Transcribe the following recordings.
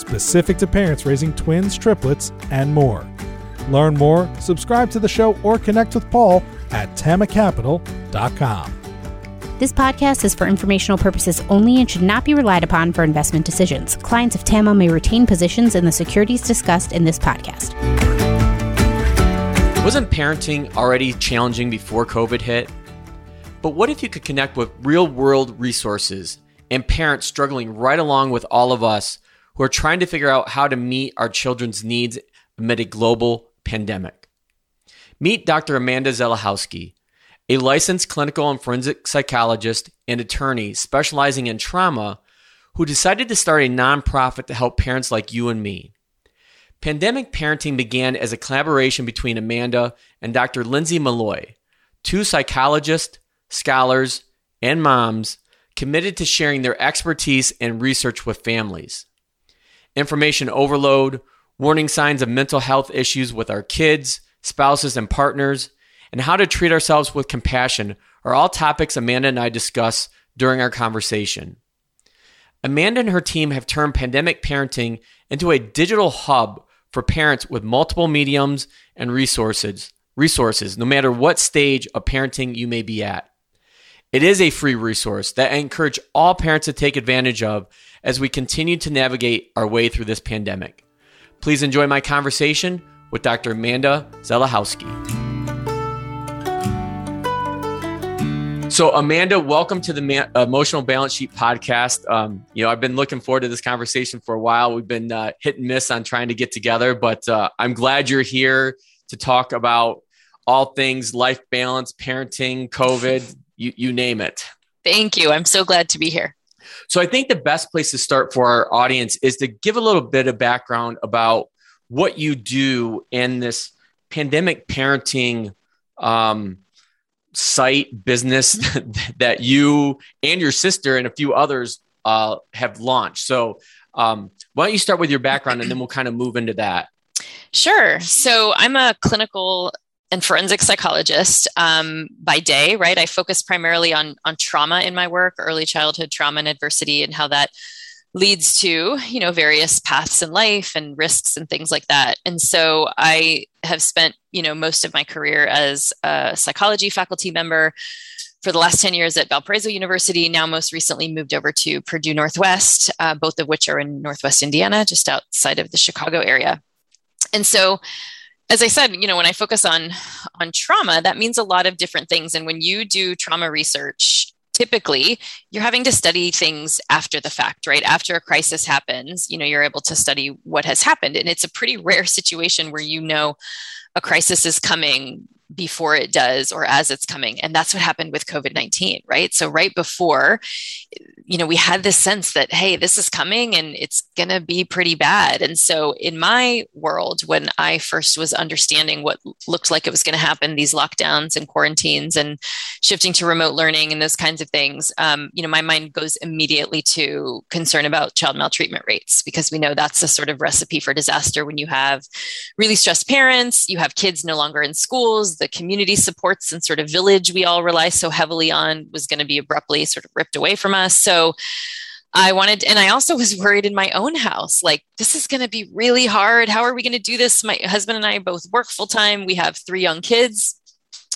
specific to parents raising twins, triplets, and more. Learn more, subscribe to the show, or connect with Paul at tamacapital.com. This podcast is for informational purposes only and should not be relied upon for investment decisions. Clients of TAMA may retain positions in the securities discussed in this podcast. Wasn't parenting already challenging before COVID hit? But what if you could connect with real world resources and parents struggling right along with all of us who are trying to figure out how to meet our children's needs amid a global pandemic. Meet Dr. Amanda Zelechoski, a licensed clinical and forensic psychologist and attorney specializing in trauma who decided to start a nonprofit to help parents like you and me. Pandemic Parenting began as a collaboration between Amanda and Dr. Lindsay Malloy, two psychologists, scholars, and moms committed to sharing their expertise and research with families information overload, warning signs of mental health issues with our kids, spouses, and partners, and how to treat ourselves with compassion are all topics Amanda and I discuss during our conversation. Amanda and her team have turned pandemic parenting into a digital hub for parents with multiple mediums and resources, resources no matter what stage of parenting you may be at. It is a free resource that I encourage all parents to take advantage of as we continue to navigate our way through this pandemic. Please enjoy my conversation with Dr. Amanda Zelechoski. So, Amanda, welcome to the Man- Emotional Balance Sheet podcast. Um, you know, I've been looking forward to this conversation for a while. We've been uh, hit and miss on trying to get together, but uh, I'm glad you're here to talk about all things life balance, parenting, COVID, you, you name it. Thank you. I'm so glad to be here. So I think the best place to start for our audience is to give a little bit of background about what you do in this pandemic parenting um, site business that you and your sister and a few others uh, have launched. So um, why don't you start with your background and then we'll kind of move into that. Sure. So I'm a clinical and forensic psychologist um, by day, right? I focus primarily on on trauma in my work, early childhood trauma and adversity, and how that leads to you know various paths in life and risks and things like that. And so I have spent you know most of my career as a psychology faculty member for the last 10 years at Valparaiso University, now most recently moved over to Purdue Northwest, uh, both of which are in Northwest Indiana, just outside of the Chicago area. And so as I said, you know, when I focus on on trauma, that means a lot of different things. And when you do trauma research, typically you're having to study things after the fact, right? After a crisis happens, you know, you're able to study what has happened. And it's a pretty rare situation where you know a crisis is coming before it does or as it's coming and that's what happened with covid-19 right so right before you know we had this sense that hey this is coming and it's going to be pretty bad and so in my world when i first was understanding what looked like it was going to happen these lockdowns and quarantines and shifting to remote learning and those kinds of things um, you know my mind goes immediately to concern about child maltreatment rates because we know that's a sort of recipe for disaster when you have really stressed parents you have kids no longer in schools the community supports and sort of village we all rely so heavily on was going to be abruptly sort of ripped away from us. So I wanted, and I also was worried in my own house, like, this is going to be really hard. How are we going to do this? My husband and I both work full time. We have three young kids.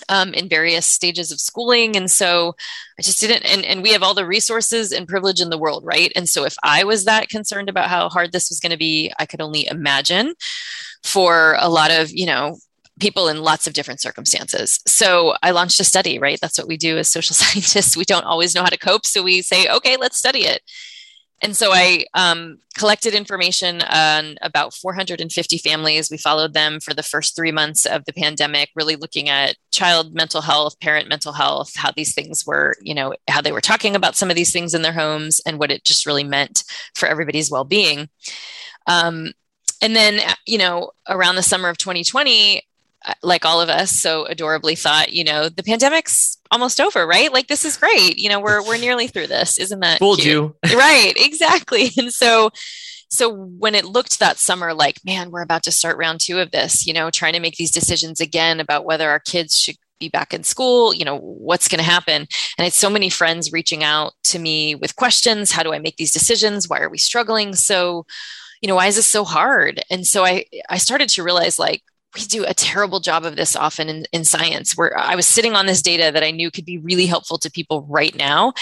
Um, in various stages of schooling. And so I just didn't, and, and we have all the resources and privilege in the world, right? And so if I was that concerned about how hard this was going to be, I could only imagine for a lot of, you know, people in lots of different circumstances. So I launched a study, right? That's what we do as social scientists. We don't always know how to cope. So we say, okay, let's study it. And so I um, collected information on about 450 families. We followed them for the first three months of the pandemic, really looking at child mental health, parent mental health, how these things were, you know, how they were talking about some of these things in their homes and what it just really meant for everybody's well being. Um, and then, you know, around the summer of 2020, uh, like all of us so adorably thought, you know, the pandemic's almost over, right? Like this is great. You know, we're we're nearly through this. Isn't that fooled cute? you? right, exactly. And so so when it looked that summer like, man, we're about to start round 2 of this, you know, trying to make these decisions again about whether our kids should be back in school you know what's going to happen and i had so many friends reaching out to me with questions how do i make these decisions why are we struggling so you know why is this so hard and so i i started to realize like we do a terrible job of this often in, in science where i was sitting on this data that i knew could be really helpful to people right now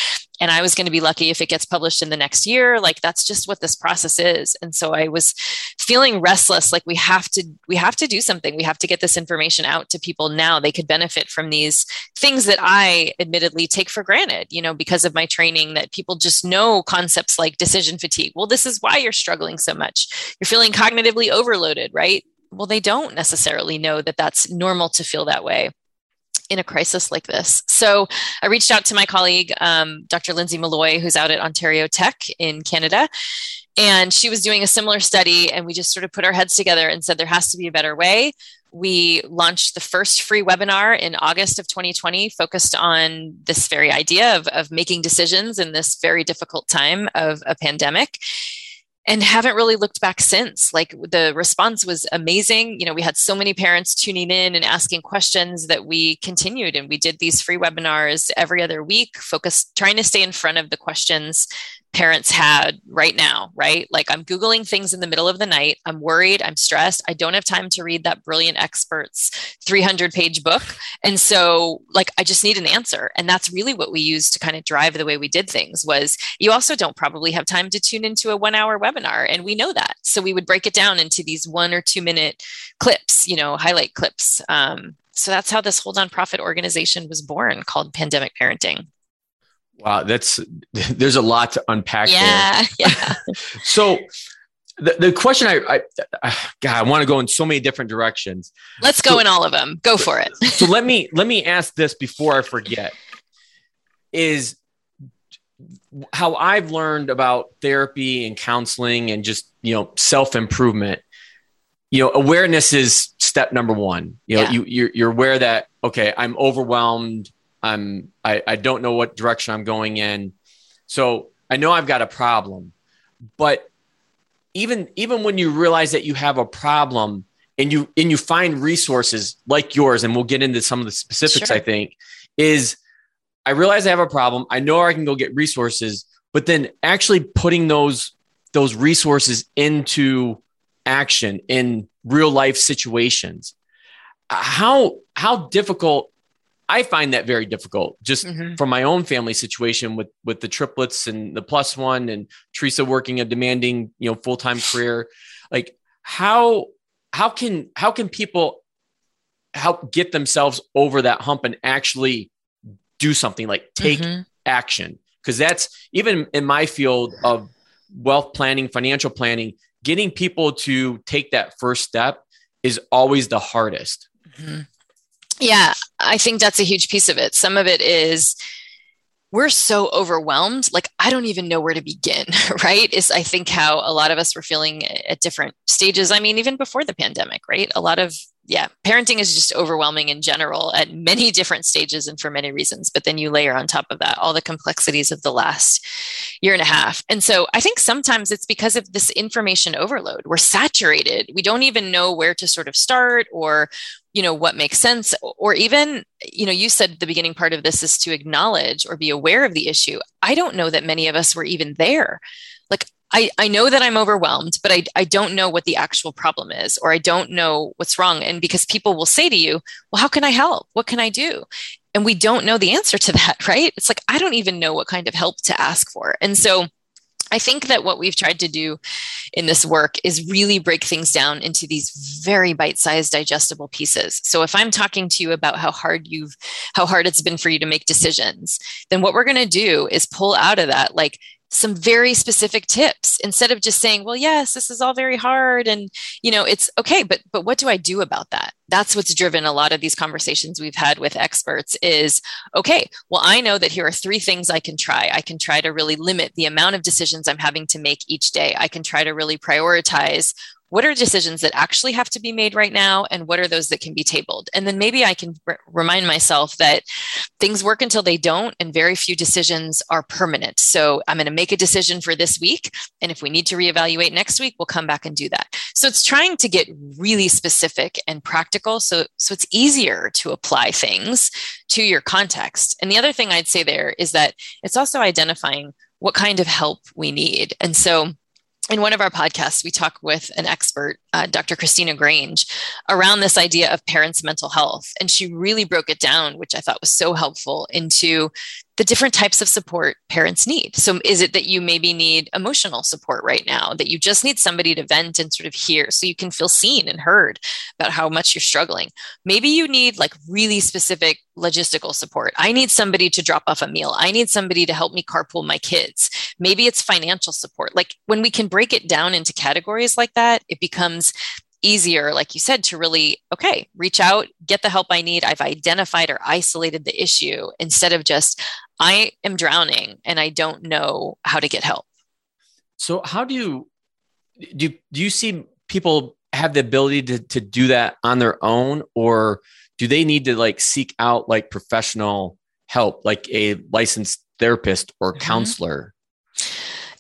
and i was going to be lucky if it gets published in the next year. Like that's just what this process is. And so i was feeling restless like we have to we have to do something. We have to get this information out to people now. They could benefit from these things that i admittedly take for granted you know because of my training that people just know concepts like decision fatigue. Well this is why you're struggling so much. You're feeling cognitively overloaded right well, they don't necessarily know that that's normal to feel that way in a crisis like this. So I reached out to my colleague, um, Dr. Lindsay Malloy, who's out at Ontario Tech in Canada. And she was doing a similar study, and we just sort of put our heads together and said there has to be a better way. We launched the first free webinar in August of 2020, focused on this very idea of, of making decisions in this very difficult time of a pandemic and haven't really looked back since. Like the response was amazing. You know, we had so many parents tuning in and asking questions that we continued and we did these free webinars every other week, focused trying to stay in front of the questions parents had right now, right? Like I'm Googling things in the middle of the night. I'm worried. I'm stressed. I don't have time to read that brilliant expert's 300 page book. And so like, I just need an answer. And that's really what we used to kind of drive the way we did things was you also don't probably have time to tune into a one hour webinar. And we know that. So we would break it down into these one or two minute clips, you know, highlight clips. Um, so that's how this whole nonprofit organization was born called Pandemic Parenting. Wow, that's there's a lot to unpack. Yeah, there. yeah. so the, the question I, I God, I want to go in so many different directions. Let's go so, in all of them. Go for it. so let me let me ask this before I forget. Is how I've learned about therapy and counseling and just you know self improvement. You know, awareness is step number one. You know, yeah. you you're, you're aware that okay, I'm overwhelmed I'm I, I don't know what direction I'm going in. So I know I've got a problem. But even even when you realize that you have a problem and you and you find resources like yours, and we'll get into some of the specifics, sure. I think, is I realize I have a problem. I know I can go get resources, but then actually putting those those resources into action in real life situations. How how difficult I find that very difficult just mm-hmm. from my own family situation with with the triplets and the plus one and Teresa working a demanding, you know, full-time career. Like how how can how can people help get themselves over that hump and actually do something like take mm-hmm. action? Because that's even in my field of wealth planning, financial planning, getting people to take that first step is always the hardest. Mm-hmm. Yeah, I think that's a huge piece of it. Some of it is we're so overwhelmed like i don't even know where to begin right? Is i think how a lot of us were feeling at different stages. I mean even before the pandemic right? A lot of yeah parenting is just overwhelming in general at many different stages and for many reasons but then you layer on top of that all the complexities of the last year and a half. And so i think sometimes it's because of this information overload. We're saturated. We don't even know where to sort of start or you know what makes sense. Or even you know you said the beginning part of this is to acknowledge or be aware of the issue. I don't know that many of us were even there. Like i i know that i'm overwhelmed but i i don't know what the actual problem is or i don't know what's wrong. And because people will say to you well how can i help? What can i do? And we don't know the answer to that right? It's like i don't even know what kind of help to ask for. And so I think that what we've tried to do in this work is really break things down into these very bite-sized digestible pieces. So if I'm talking to you about how hard you've how hard it's been for you to make decisions, then what we're going to do is pull out of that like some very specific tips instead of just saying well yes this is all very hard and you know it's okay but but what do i do about that? That's what's driven a lot of these conversations we've had with experts is okay well i know that here are three things i can try. I can try to really limit the amount of decisions i'm having to make each day. I can try to really prioritize what are decisions that actually have to be made right now and what are those that can be tabled? And then maybe i can remind myself that things work until they don't and very few decisions are permanent. So i'm going to make a decision for this week and if we need to reevaluate next week we'll come back and do that. So it's trying to get really specific and practical so so it's easier to apply things to your context. And the other thing i'd say there is that it's also identifying what kind of help we need. And so in one of our podcasts, we talk with an expert, uh, Dr. Christina Grange, around this idea of parents' mental health. And she really broke it down, which I thought was so helpful, into the different types of support parents need. So, is it that you maybe need emotional support right now, that you just need somebody to vent and sort of hear so you can feel seen and heard about how much you're struggling? Maybe you need like really specific logistical support. I need somebody to drop off a meal. I need somebody to help me carpool my kids. Maybe it's financial support. Like when we can break it down into categories like that, it becomes easier, like you said, to really, okay, reach out, get the help I need. I've identified or isolated the issue instead of just, I am drowning and I don't know how to get help. So, how do you do? Do you see people have the ability to, to do that on their own, or do they need to like seek out like professional help, like a licensed therapist or mm-hmm. counselor?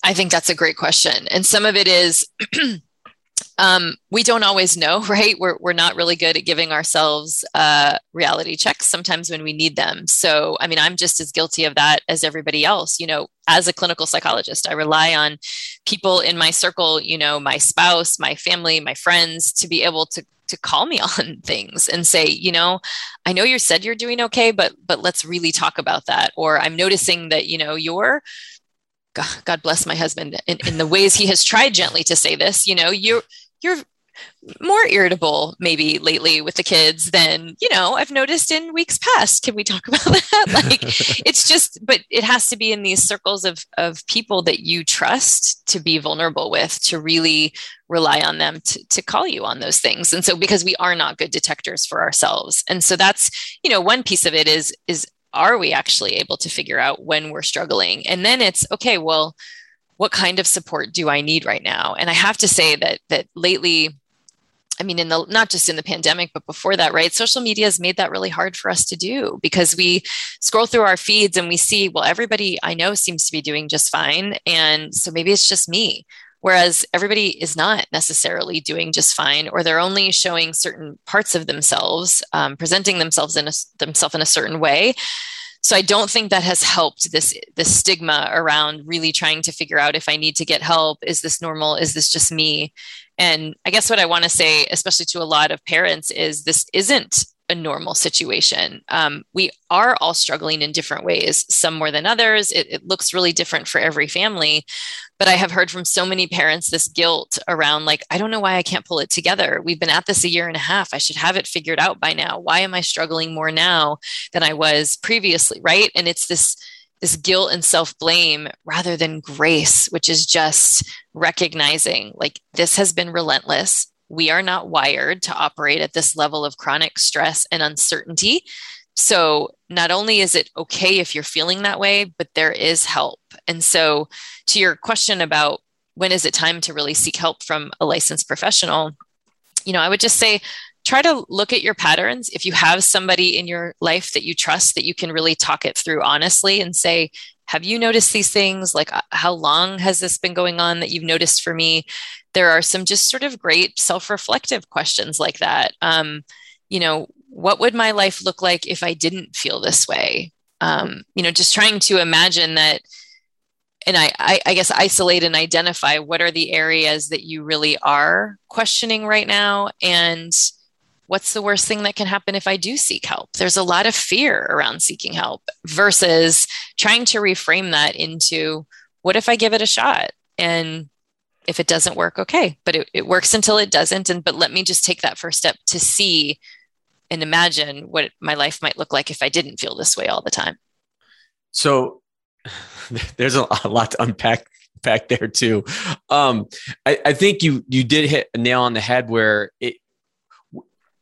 I think that's a great question. And some of it is um, we don't always know, right? We're, we're not really good at giving ourselves uh, reality checks sometimes when we need them. So, I mean, I'm just as guilty of that as everybody else. You know, as a clinical psychologist, I rely on people in my circle, you know, my spouse, my family, my friends to be able to to call me on things and say, you know, I know you said you're doing okay, but but let's really talk about that. Or I'm noticing that, you know, you're God, bless my husband in, in the ways he has tried gently to say this, you know, you're you're more irritable maybe lately with the kids than you know i've noticed in weeks past. Can we talk about that? Like it's just but it has to be in these circles of of people that you trust to be vulnerable with to really rely on them to, to call you on those things. And so because we are not good detectors for ourselves. And so that's you know one piece of it is is are we actually able to figure out when we're struggling? And then it's okay well what kind of support do I need right now? And I have to say that that lately, I mean, in the not just in the pandemic, but before that, right? Social media has made that really hard for us to do because we scroll through our feeds and we see, well, everybody I know seems to be doing just fine. And so maybe it's just me. Whereas everybody is not necessarily doing just fine, or they're only showing certain parts of themselves, um, presenting themselves in a, themselves in a certain way so i don't think that has helped this this stigma around really trying to figure out if i need to get help is this normal is this just me? And i guess what i want to say especially to a lot of parents is this isn't a normal situation. Um, we are all struggling in different ways, some more than others. It, it, looks really different for every family. But I have heard from so many parents this guilt around, like, I don't know why I can't pull it together. We've been at this a year and a half. I should have it figured out by now. Why am I struggling more now than I was previously? Right. And it's this this guilt and self blame rather than grace, which is just recognizing like this has been relentless we are not wired to operate at this level of chronic stress and uncertainty. So, not only is it okay if you're feeling that way, but there is help. And so, to your question about when is it time to really seek help from a licensed professional, you know, I would just say try to look at your patterns. If you have somebody in your life that you trust, that you can really talk it through honestly and say, have you noticed these things? Like, uh, how long has this been going on that you've noticed for me? there are some just sort of great self-reflective questions like that um, you know what would my life look like if i didn't feel this way um, you know just trying to imagine that and I, I, I guess isolate and identify what are the areas that you really are questioning right now and what's the worst thing that can happen if i do seek help? There's a lot of fear around seeking help versus trying to reframe that into what if i give it a shot? And if it doesn't work okay but it, it works until it doesn't. And but let me just take that first step to see and imagine what my life might look like if i didn't feel this way all the time. So there's a, lot to unpack back there too. Um, I, I think you you did hit a nail on the head where it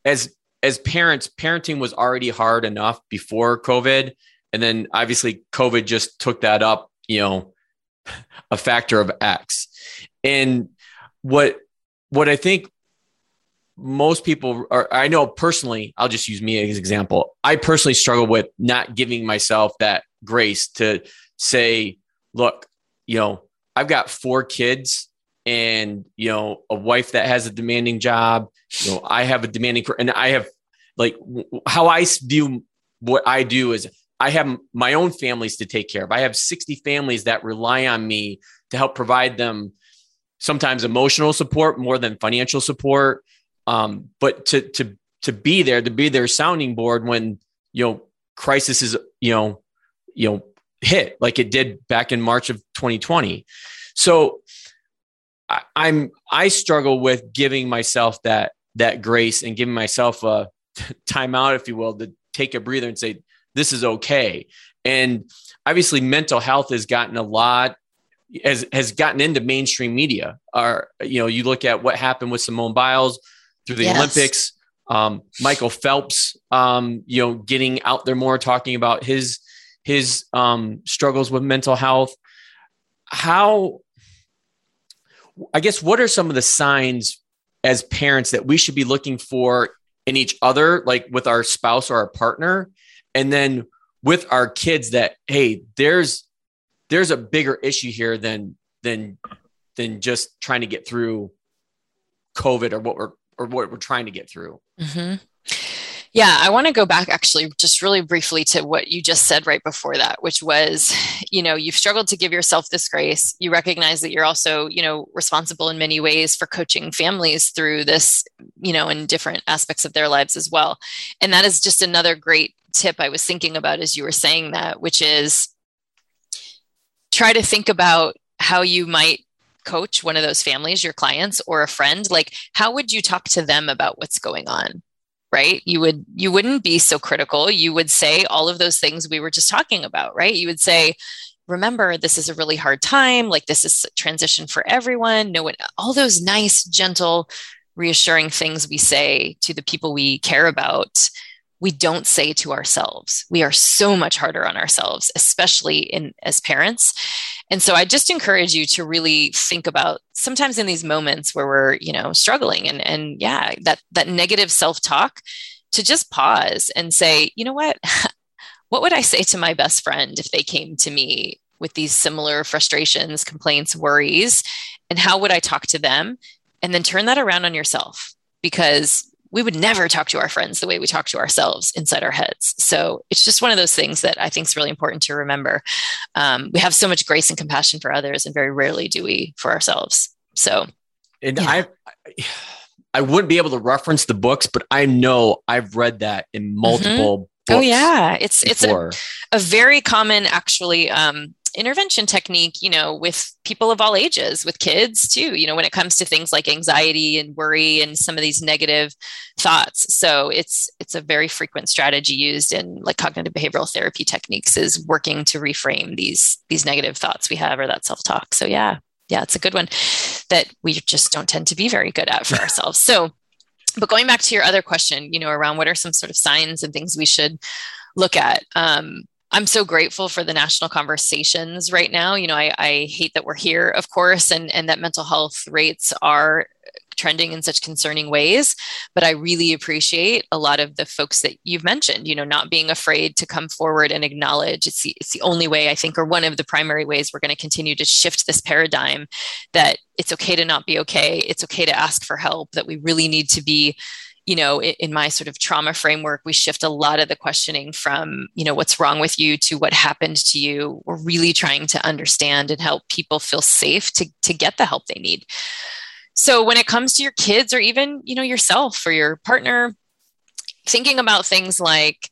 as as parents parenting was already hard enough before covid. And then obviously covid just took that up you know a factor of x. And what what I think most people are, I know personally, I'll just use me as an example. I personally struggle with not giving myself that grace to say, look, you know, I've got four kids and, you know, a wife that has a demanding job. You know, I have a demanding, career, and I have like how I view what I do is I have my own families to take care of. I have 60 families that rely on me to help provide them sometimes emotional support more than financial support. Um, but to to to be there, to be their sounding board when you know crisis is you know you know hit like it did back in March of 2020. So I, I'm I struggle with giving myself that that grace and giving myself a timeout, if you will, to take a breather and say this is okay. And obviously, mental health has gotten a lot has has gotten into mainstream media. Or you know, you look at what happened with Simone Biles through the yes. Olympics. Um, Michael Phelps, um, you know, getting out there more, talking about his his um, struggles with mental health. How, I guess, what are some of the signs as parents that we should be looking for in each other, like with our spouse or our partner, and then with our kids that hey, there's there's a bigger issue here than than than just trying to get through COVID or what we're or what we're trying to get through. Mm-hmm. Yeah, I want to go back actually just really briefly to what you just said right before that, which was, you know, you've struggled to give yourself this grace. You recognize that you're also, you know, responsible in many ways for coaching families through this, you know, in different aspects of their lives as well. And that is just another great tip I was thinking about as you were saying that, which is try to think about how you might coach one of those families, your clients or a friend. Like, how would you talk to them about what's going on? Right? You would you wouldn't be so critical. You would say all of those things we were just talking about right? You would say remember this is a really hard time. Like this is transition for everyone. No one all those nice gentle reassuring things we say to the people we care about we don't say to ourselves. We are so much harder on ourselves, especially in as parents. And so I just encourage you to really think about sometimes in these moments where we're, you know, struggling and and yeah, that that negative self-talk to just pause and say, you know what? what would I say to my best friend if they came to me with these similar frustrations, complaints, worries? And how would I talk to them? And then turn that around on yourself because we would never talk to our friends the way we talk to ourselves inside our heads. So it's just one of those things that I think is really important to remember. Um, we have so much grace and compassion for others, and very rarely do we for ourselves. So, and yeah. I, I wouldn't be able to reference the books, but I know I've read that in multiple. Mm-hmm. Oh yeah, it's before. it's a, a very common actually um, intervention technique, you know, with people of all ages, with kids too, you know, when it comes to things like anxiety and worry and some of these negative thoughts. So it's it's a very frequent strategy used in like cognitive behavioral therapy techniques is working to reframe these these negative thoughts we have or that self-talk. So yeah, yeah, it's a good one that we just don't tend to be very good at for ourselves. So but going back to your other question, you know, around what are some sort of signs and things we should look at. Um, I'm so grateful for the national conversations right now. You know, I, I, hate that we're here, of course, and, and that mental health rates are trending in such concerning ways. But I really appreciate a lot of the folks that you've mentioned, you know, not being afraid to come forward and acknowledge it's the, it's the only way, I think, or one of the primary ways we're going to continue to shift this paradigm that it's okay to not be okay. It's okay to ask for help, that we really need to be you know in my sort of trauma framework we shift a lot of the questioning from you know what's wrong with you to what happened to you. We're really trying to understand and help people feel safe to to get the help they need. So when it comes to your kids or even you know yourself or your partner thinking about things like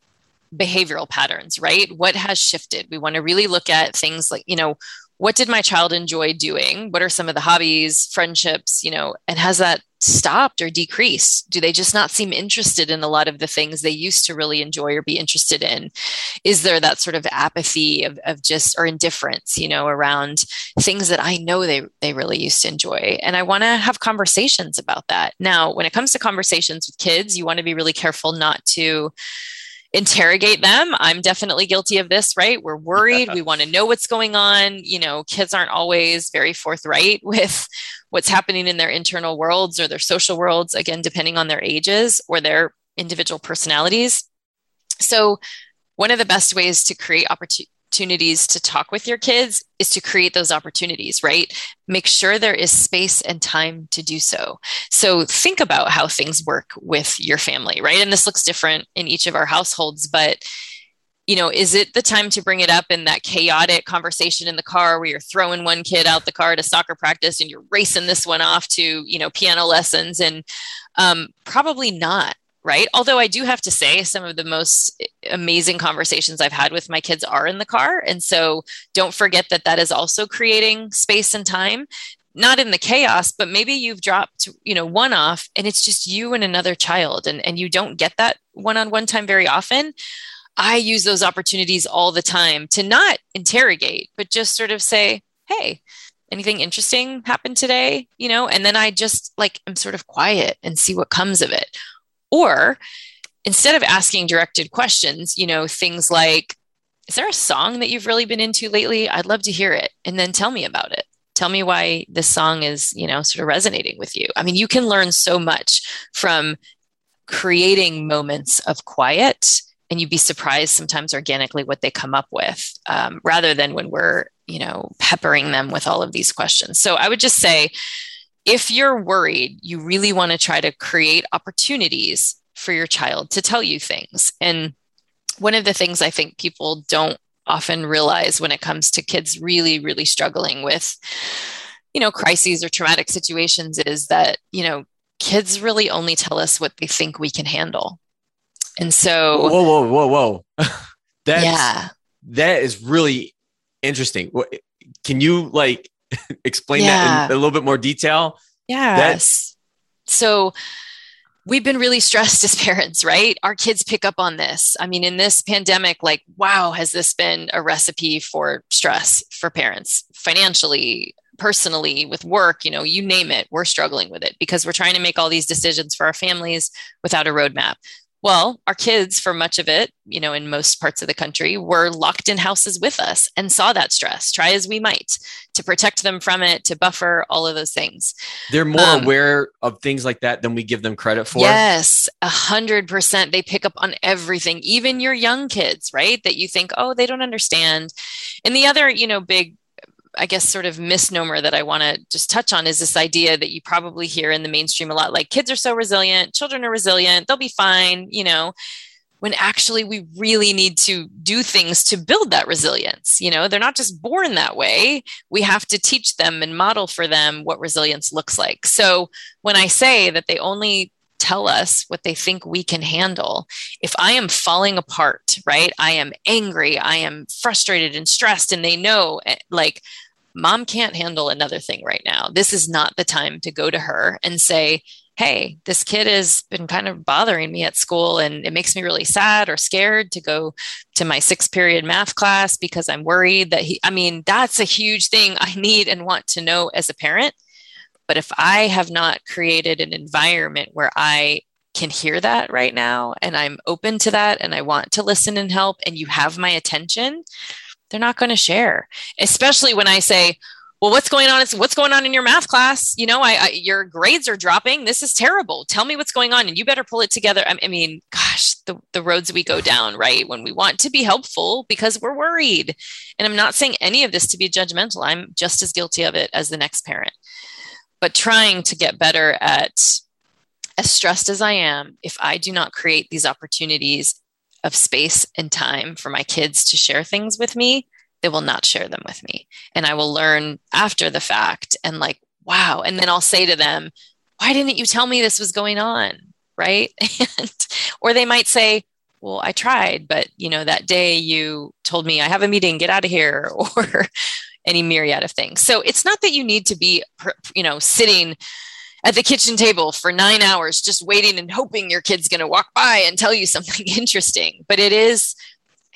behavioral patterns right? What has shifted? We want to really look at things like you know what did my child enjoy doing? What are some of the hobbies friendships you know and has that stopped or decreased? Do they just not seem interested in a lot of the things they used to really enjoy or be interested in? Is there that sort of apathy of, of just or indifference you know around things that i know they they really used to enjoy? And i want to have conversations about that. Now when it comes to conversations with kids you want to be really careful not to interrogate them. I'm definitely guilty of this, right? We're worried. we want to know what's going on. You know, kids aren't always very forthright with what's happening in their internal worlds or their social worlds, again, depending on their ages or their individual personalities. So, one of the best ways to create opportunity opportunities to talk with your kids is to create those opportunities, right? Make sure there is space and time to do so. So think about how things work with your family, right? And this looks different in each of our households, but you know, is it the time to bring it up in that chaotic conversation in the car where you're throwing one kid out the car to soccer practice and you're racing this one off to, you know, piano lessons? And um, probably not, right? Although I do have to say, some of the most amazing conversations I've had with my kids are in the car. And so don't forget that that is also creating space and time. Not in the chaos, but maybe you've dropped, you know, one off and it's just you and another child and, and you don't get that one-on-one time very often. I use those opportunities all the time to not interrogate, but just sort of say, hey, anything interesting happened today? You know, and then I just like i'm sort of quiet and see what comes of it. Or instead of asking directed questions, you know, things like, is there a song that you've really been into lately? I'd love to hear it. And then tell me about it. Tell me why this song is, you know, sort of resonating with you. I mean, you can learn so much from creating moments of quiet and you'd be surprised sometimes organically what they come up with um, rather than when we're you know peppering them with all of these questions so i would just say if you're worried, you really want to try to create opportunities for your child to tell you things. And one of the things I think people don't often realize when it comes to kids really, really struggling with, you know, crises or traumatic situations is that, you know, kids really only tell us what they think we can handle. And so, whoa, whoa, whoa, whoa. That's, yeah. That is really interesting. Can you like explain yeah. that in a little bit more detail? Yeah. Yes. so we've been really stressed as parents, right? Our kids pick up on this. I mean, in this pandemic, like, wow, has this been a recipe for stress for parents financially, personally, with work, you know, you name it, we're struggling with it because we're trying to make all these decisions for our families without a roadmap. Well, our kids, for much of it, you know, in most parts of the country, were locked in houses with us and saw that stress, try as we might to protect them from it, to buffer all of those things. They're more um, aware of things like that than we give them credit for. Yes, a hundred percent. They pick up on everything, even your young kids, right? That you think, oh, they don't understand. And the other, you know, big I guess, sort of misnomer that I want to just touch on is this idea that you probably hear in the mainstream a lot like kids are so resilient, children are resilient, they'll be fine, you know, when actually we really need to do things to build that resilience. You know, they're not just born that way. We have to teach them and model for them what resilience looks like. So when I say that they only tell us what they think we can handle. If I am falling apart, right? I am angry, I am frustrated and stressed, and they know, eh, like, mom can't handle another thing right now. This is not the time to go to her and say, hey, this kid has been kind of bothering me at school and it makes me really sad or scared to go to my sixth period math class because I'm worried that he, I mean, that's a huge thing I need and want to know as a parent. But if I have not created an environment where I can hear that right now and I'm open to that and I want to listen and help and you have my attention, they're not going to share. Especially when i say well what's going on? What's going on in your math class? You know I, I, your grades are dropping. This is terrible. Tell me what's going on and you better pull it together. I, I mean gosh the, the roads we go down right when we want to be helpful because we're worried. And i'm not saying any of this to be judgmental. I'm just as guilty of it as the next parent. But trying to get better at as stressed as i am if i do not create these opportunities of space and time for my kids to share things with me, they will not share them with me. And I will learn after the fact and like, wow. And then I'll say to them, why didn't you tell me this was going on? Right. And, or they might say, well, I tried, but you know, that day you told me I have a meeting, get out of here, or any myriad of things. So it's not that you need to be, you know, sitting at the kitchen table for nine hours, just waiting and hoping your kid's going to walk by and tell you something interesting. But it is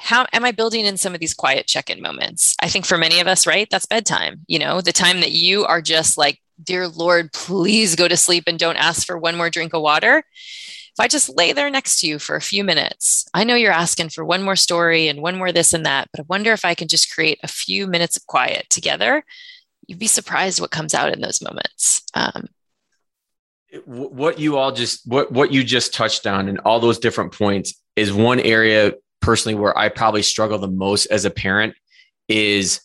how am I building in some of these quiet check in moments? I think for many of us, right? That's bedtime, you know, the time that you are just like, Dear Lord, please go to sleep and don't ask for one more drink of water. if I just lay there next to you for a few minutes, I know you're asking for one more story and one more this and that, but I wonder if I can just create a few minutes of quiet together. You'd be surprised what comes out in those moments. Um, what you all just what what you just touched on and all those different points is one area personally where I probably struggle the most as a parent is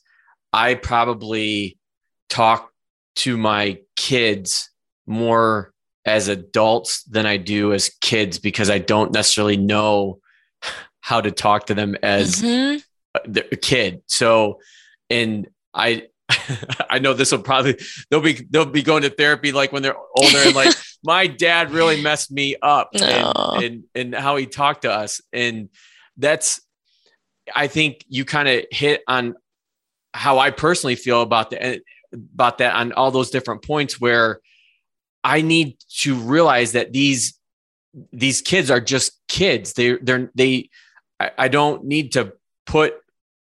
I probably talk to my kids more as adults than I do as kids because I don't necessarily know how to talk to them as mm-hmm. a kid. So, and I, I know this will probably they'll be they'll be going to therapy like when they're older and like my dad really messed me up and, and and how he talked to us and that's I think you kind of hit on how I personally feel about the eh, about that on all those different points where I need to realize that these these kids are just kids. They they're they I, I don't need to put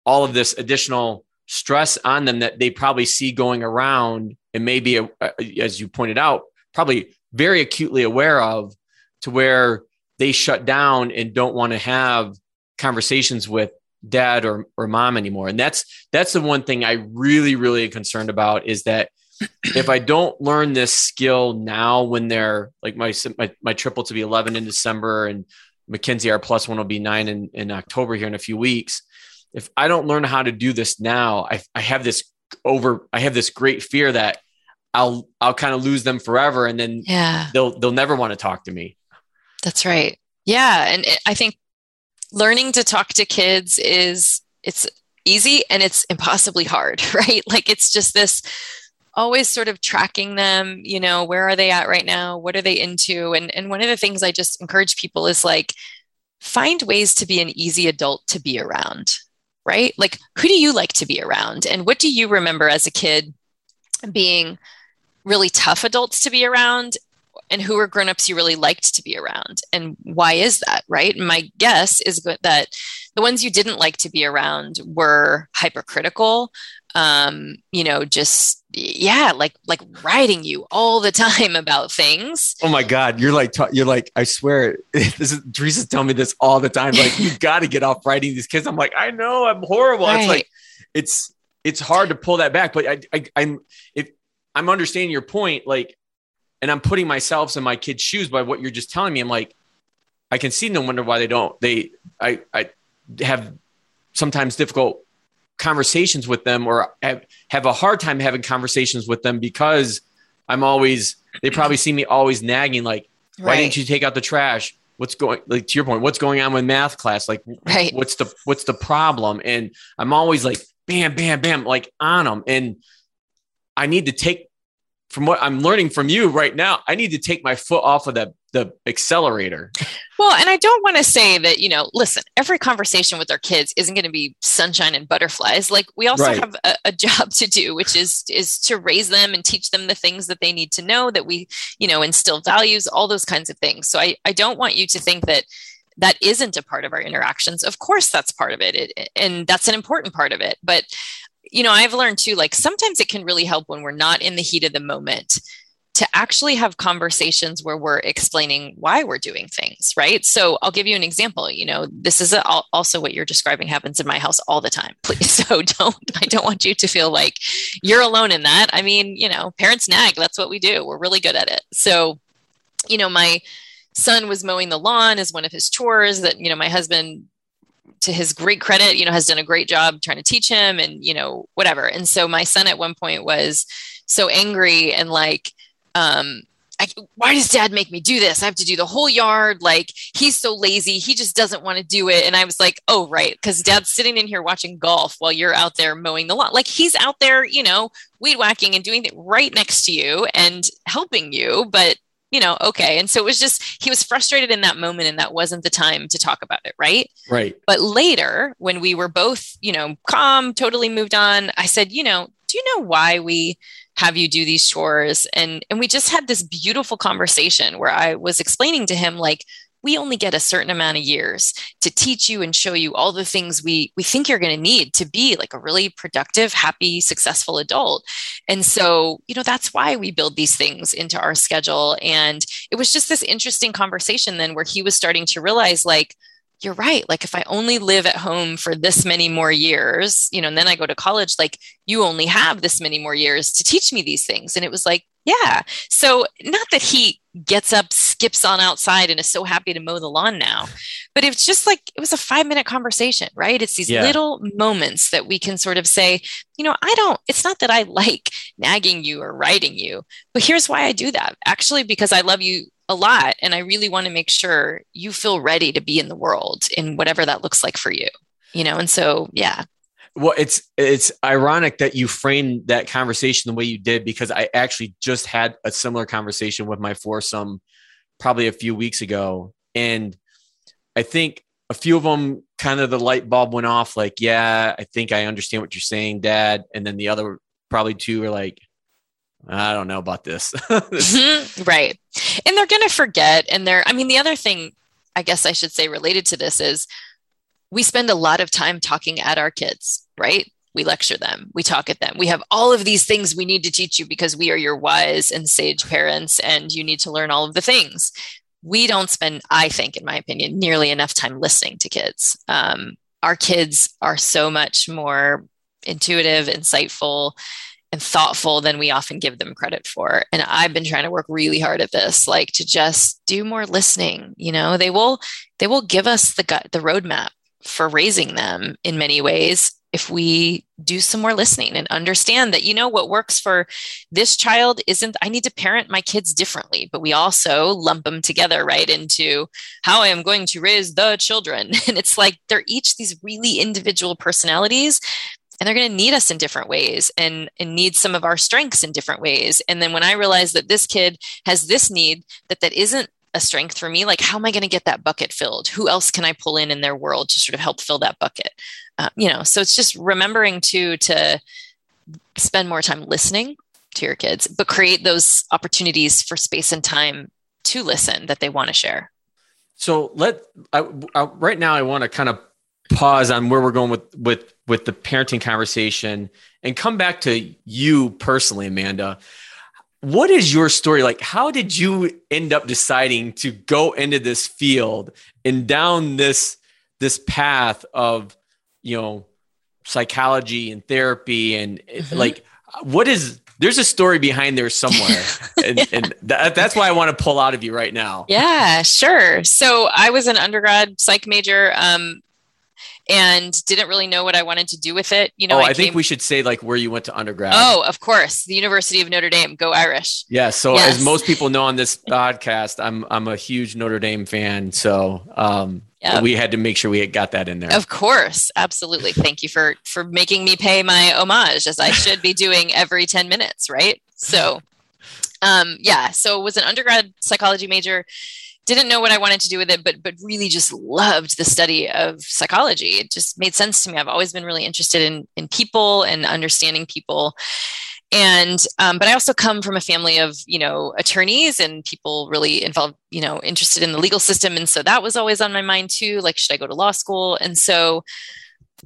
all of this additional stress on them that they probably see going around and maybe uh, uh, as you pointed out probably very acutely aware of to where they shut down and don't want to have conversations with dad or, or mom anymore. And that's that's the one thing I really, really concerned about is that if I don't learn this skill now when they're like my my, my triple to be 11 in December and Mackenzie our plus one will be nine in, in October here in a few weeks. If I don't learn how to do this now, I, I have this over I have this great fear that I'll I'll kind of lose them forever and then yeah. they'll they'll never want to talk to me. That's right. Yeah, and it, I think learning to talk to kids is it's easy and it's impossibly hard, right? Like it's just this always sort of tracking them, you know, where are they at right now? What are they into? And and one of the things I just encourage people is like find ways to be an easy adult to be around, right? Like who do you like to be around? And what do you remember as a kid being really tough adults to be around and who are grown-ups you really liked to be around and why is that right my guess is that the ones you didn't like to be around were hypercritical um you know just yeah like like writing you all the time about things oh my god you're like you're like i swear this is teresa's telling me this all the time like you got to get off writing these kids i'm like i know i'm horrible right. it's like it's it's hard to pull that back but i, I i'm if i'm understanding your point like and I'm putting myself in my kids' shoes by what you're just telling me. I'm like, I can see no wonder why they don't. They, I, I have sometimes difficult conversations with them or have, have a hard time having conversations with them because I'm always, they probably see me always nagging, like, why right. didn't you take out the trash? What's going, like, to your point, what's going on with math class? Like, right. what's the, what's the problem? And I'm always like, bam, bam, bam, like on them. And I need to take from what I'm learning from you right now, I need to take my foot off of the the accelerator. Well, and I don't want to say that, you know, listen, every conversation with our kids isn't going to be sunshine and butterflies. Like we also right. have a, a, job to do, which is is to raise them and teach them the things that they need to know that we, you know, instill values, all those kinds of things. So I, I don't want you to think that that isn't a part of our interactions. Of course that's part of it, it and that's an important part of it. But you know, I've learned too, like sometimes it can really help when we're not in the heat of the moment to actually have conversations where we're explaining why we're doing things, right? So I'll give you an example. You know, this is a, also what you're describing happens in my house all the time. Please, so don't. I don't want you to feel like you're alone in that. I mean, you know, parents nag. That's what we do. We're really good at it. So, you know, my son was mowing the lawn as one of his chores that you know my husband to his great credit, you know, has done a great job trying to teach him and, you know, whatever. And so my son at one point was so angry and like, um, I, why does dad make me do this? I have to do the whole yard. Like he's so lazy. He just doesn't want to do it. And I was like, oh, right. Cause dad's sitting in here watching golf while you're out there mowing the lawn. Like he's out there, you know, weed whacking and doing it right next to you and helping you. But you know, okay. And so it was just, he was frustrated in that moment and that wasn't the time to talk about it. Right. Right. But later, when we were both, you know, calm, totally moved on, I said, you know, do you know why we have you do these chores? And, and we just had this beautiful conversation where I was explaining to him, like, we only get a certain amount of years to teach you and show you all the things we we think you're going to need to be like a really productive happy successful adult. And so you know that's why we build these things into our schedule. And it was just this interesting conversation then where he was starting to realize like you're right. Like if i only live at home for this many more years you know and then i go to college like you only have this many more years to teach me these things. And it was like yeah. So not that he gets up skips on outside and is so happy to mow the lawn now but it's just like it was a five minute conversation right? It's these yeah. little moments that we can sort of say you know i don't it's not that i like nagging you or writing you but here's why i do that. Actually because i love you a lot and i really want to make sure you feel ready to be in the world in whatever that looks like for you you know? And so yeah well it's it's ironic that you framed that conversation the way you did because i actually just had a similar conversation with my foursome probably a few weeks ago and i think a few of them kind of the light bulb went off like yeah i think i understand what you're saying dad and then the other probably two are like I don't know about this. mm-hmm. Right. And they're to forget. And they're, I mean, the other thing I guess I should say related to this is we spend a lot of time talking at our kids, right? We lecture them, we talk at them. We have all of these things we need to teach you because we are your wise and sage parents and you need to learn all of the things. We don't spend, I think, in my opinion, nearly enough time listening to kids. Um, our kids are so much more intuitive, insightful, and thoughtful than we often give them credit for. And I've been trying to work really hard at this, like to just do more listening. You know, they will they will give us the gut, the roadmap for raising them in many ways if we do some more listening and understand that you know what works for this child isn't i need to parent my kids differently but we also lump them together right into how i am going to raise the children. And it's like they're each these really individual personalities and they're going to need us in different ways and, and need some of our strengths in different ways. And then when i realize that this kid has this need that that isn't a strength for me like how am i going to get that bucket filled? Who else can i pull in in their world to sort of help fill that bucket? Uh, you know so it's just remembering to to spend more time listening to your kids but create those opportunities for space and time to listen that they want to share. So let I, I, right now i want to kind of pause on where we're going with with with the parenting conversation and come back to you personally amanda what is your story like how did you end up deciding to go into this field and down this this path of you know psychology and therapy and mm-hmm. like what is there's a story behind there somewhere and, yeah. and that, that's why i want to pull out of you right now yeah sure so i was an undergrad psych major um, and didn't really know what I wanted to do with it. You know, oh, I, I think we should say like where you went to undergrad. Oh, of course, the University of Notre Dame. Go Irish. Yeah. So yes. as most people know on this podcast, I'm I'm a huge Notre Dame fan. So um, yep. we had to make sure we got that in there. Of course, absolutely. Thank you for for making me pay my homage, as I should be doing every ten minutes, right? So, um, yeah. So was an undergrad psychology major didn't know what I wanted to do with it, but but really just loved the study of psychology. It just made sense to me. I've always been really interested in in people and understanding people. And um, but I also come from a family of you know attorneys and people really involved you know interested in the legal system, and so that was always on my mind too. Like, should I go to law school? And so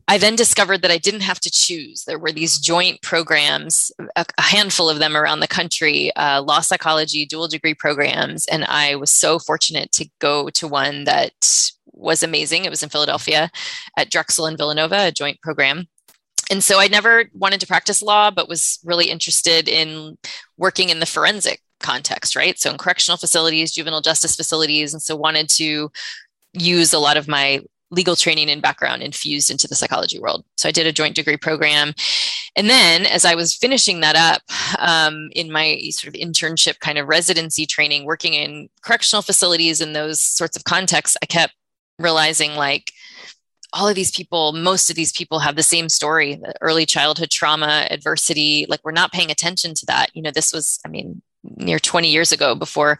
I then discovered that I didn't have to choose. There were these joint programs, a, handful of them around the country, uh, law psychology, dual degree programs. And I was so fortunate to go to one that was amazing. It was in Philadelphia at Drexel and Villanova, a joint program. And so I never wanted to practice law, but was really interested in working in the forensic context, right? So in correctional facilities, juvenile justice facilities. And so wanted to use a lot of my legal training and background infused into the psychology world. So I did a joint degree program. And then as I was finishing that up um, in my sort of internship kind of residency training, working in correctional facilities and those sorts of contexts, I kept realizing like, all of these people, most of these people have the same story the early childhood trauma, adversity. Like, we're not paying attention to that. You know, this was, I mean, near 20 years ago before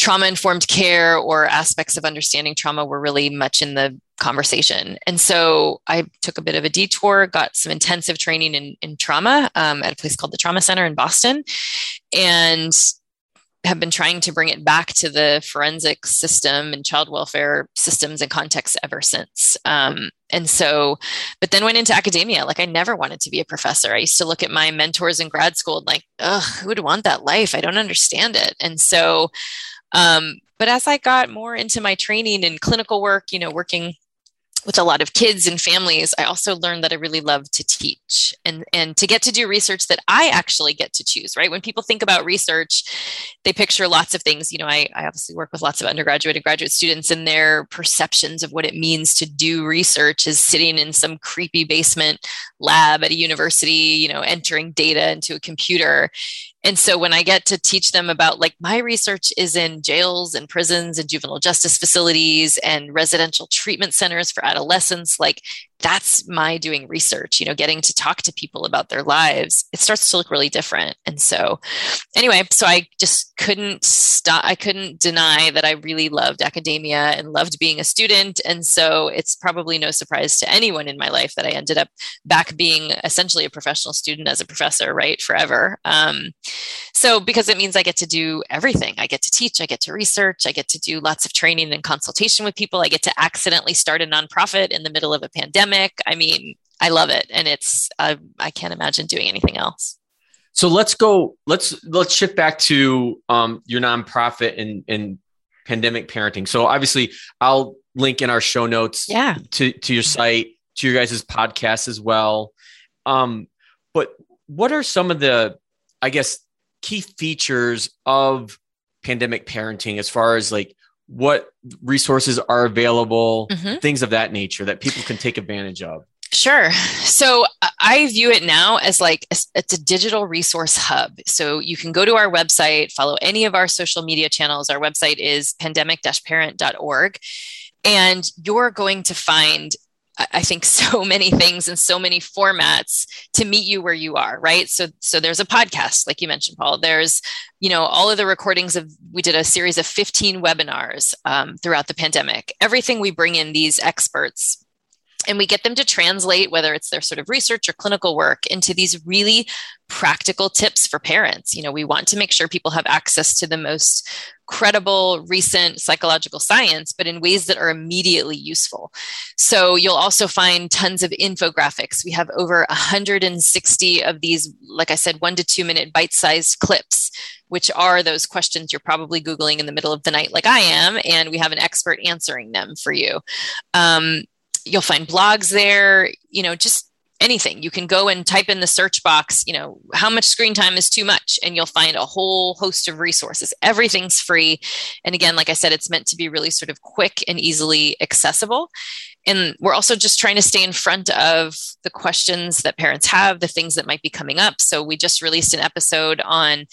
trauma informed care or aspects of understanding trauma were really much in the conversation. And so I took a bit of a detour, got some intensive training in, in trauma um, at a place called the Trauma Center in Boston, and have been trying to bring it back to the forensic system and child welfare systems and contexts ever since. Um, and so, but then went into academia. Like I never wanted to be a professor. I used to look at my mentors in grad school and like, ugh, who would want that life? I don't understand it. And so Um, but as I got more into my training and clinical work, you know, working with a lot of kids and families, I also learned that I really love to teach and, and to get to do research that I actually get to choose, right? When people think about research, they picture lots of things. You know, I, I obviously work with lots of undergraduate and graduate students, and their perceptions of what it means to do research is sitting in some creepy basement lab at a university, you know, entering data into a computer. And so when I get to teach them about like my research is in jails and prisons and juvenile justice facilities and residential treatment centers for adolescents, like that's my doing research, you know, getting to talk to people about their lives, it starts to look really different. And so, anyway, so I just couldn't stop, I couldn't deny that I really loved academia and loved being a student. And so, it's probably no surprise to anyone in my life that I ended up back being essentially a professional student as a professor, right, forever. Um, so, because it means I get to do everything, I get to teach, I get to research, I get to do lots of training and consultation with people, I get to accidentally start a nonprofit in the middle of a pandemic pandemic. I mean, I love it, and it's I, I can't imagine doing anything else. So let's go. Let's let's shift back to um, your nonprofit and and pandemic parenting. So obviously, I'll link in our show notes. Yeah. To to your site, to your guys' podcast as well. Um, but what are some of the, I guess, key features of pandemic parenting as far as like what resources are available, mm-hmm. things of that nature that people can take advantage of? Sure. So I view it now as like a, it's a digital resource hub. So you can go to our website, follow any of our social media channels. Our website is pandemic-parent.org and you're going to find I think so many things and so many formats to meet you where you are, right? So so there's a podcast like you mentioned Paul. There's you know all of the recordings of we did a series of 15 webinars um, throughout the pandemic. Everything we bring in these experts and we get them to translate whether it's their sort of research or clinical work into these really practical tips for parents. You know we want to make sure people have access to the most credible recent psychological science but in ways that are immediately useful. So you'll also find tons of infographics. We have over 160 of these like i said one to two minute bite-sized clips which are those questions you're probably googling in the middle of the night like i am and we have an expert answering them for you. Um, you'll find blogs there, you know, just anything. You can go and type in the search box, you know, how much screen time is too much, and you'll find a whole host of resources. Everything's free. And again, like I said, it's meant to be really sort of quick and easily accessible. And we're also just trying to stay in front of the questions that parents have, the things that might be coming up. So we just released an episode on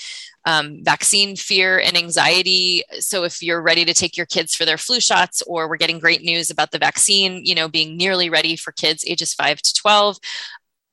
um, vaccine fear and anxiety. So if you're ready to take your kids for their flu shots, or we're getting great news about the vaccine, you know, being nearly ready for kids ages five to 12.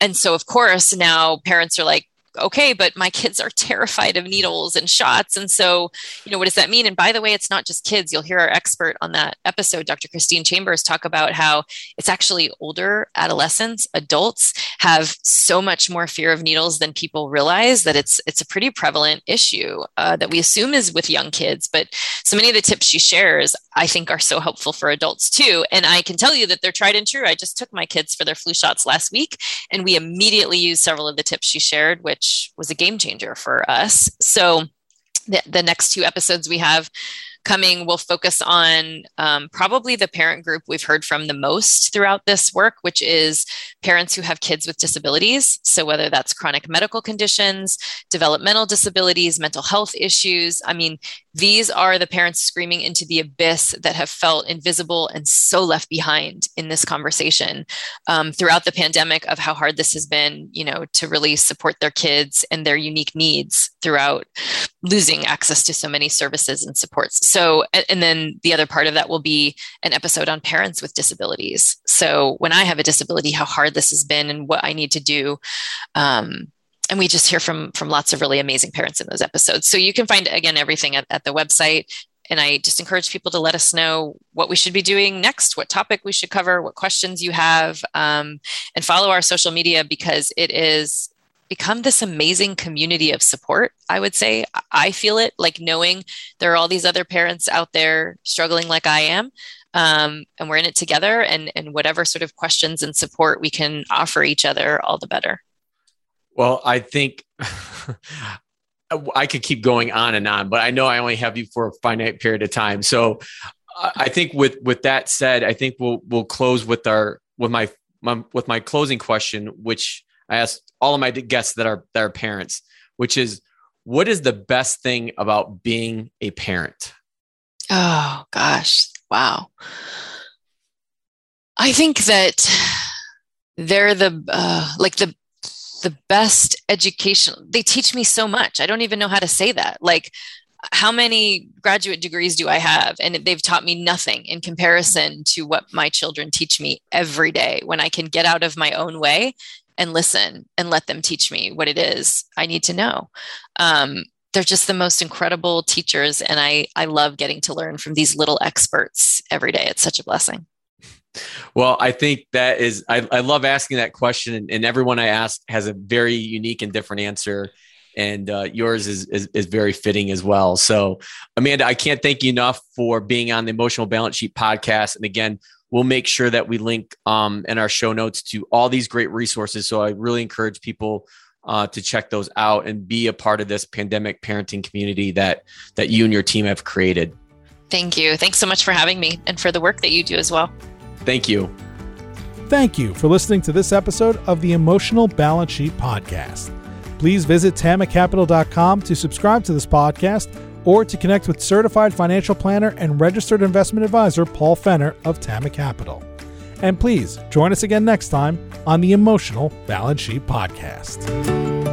And so, of course, now parents are like, okay, but my kids are terrified of needles and shots. And so, you know, what does that mean? And by the way, it's not just kids. You'll hear our expert on that episode, Dr. Christine Chambers, talk about how it's actually older adolescents, adults have so much more fear of needles than people realize that it's it's a pretty prevalent issue uh, that we assume is with young kids. But so many of the tips she shares, I think, are so helpful for adults too. And I can tell you that they're tried and true. I just took my kids for their flu shots last week, and we immediately used several of the tips she shared, which which was a game changer for us. So the, the next two episodes we have coming will focus on um, probably the parent group we've heard from the most throughout this work, which is parents who have kids with disabilities. So, whether that's chronic medical conditions, developmental disabilities, mental health issues, I mean, these are the parents screaming into the abyss that have felt invisible and so left behind in this conversation um, throughout the pandemic of how hard this has been, you know, to really support their kids and their unique needs throughout losing access to so many services and supports. So, and then the other part of that will be an episode on parents with disabilities. So, when I have a disability, how hard this has been and what I need to do. Um, and we just hear from from lots of really amazing parents in those episodes so you can find again everything at, at the website and i just encourage people to let us know what we should be doing next what topic we should cover what questions you have um, and follow our social media because it is become this amazing community of support i would say i feel it like knowing there are all these other parents out there struggling like i am um, and we're in it together and and whatever sort of questions and support we can offer each other all the better well, I think I could keep going on and on, but I know I only have you for a finite period of time. So I think with with that said, I think we'll we'll close with our with my, my with my closing question, which I asked all of my guests that are that are parents, which is what is the best thing about being a parent? Oh gosh, wow. I think that they're the uh, like the the best education. They teach me so much. I don't even know how to say that. Like how many graduate degrees do I have? And they've taught me nothing in comparison to what my children teach me every day when I can get out of my own way and listen and let them teach me what it is I need to know. Um, they're just the most incredible teachers. And I, I love getting to learn from these little experts every day. It's such a blessing. Well, I think that is, I, I love asking that question, and everyone I ask has a very unique and different answer and uh, yours is, is, is very fitting as well. So, Amanda, I can't thank you enough for being on the Emotional Balance Sheet podcast. And again, we'll make sure that we link um, in our show notes to all these great resources. So, I really encourage people uh, to check those out and be a part of this pandemic parenting community that that you and your team have created. Thank you. Thanks so much for having me and for the work that you do as well. Thank you. Thank you for listening to this episode of the Emotional Balance Sheet Podcast. Please visit tamacapital.com to subscribe to this podcast or to connect with certified financial planner and registered investment advisor Paul Fenner of Tama Capital. And please join us again next time on the Emotional Balance Sheet Podcast.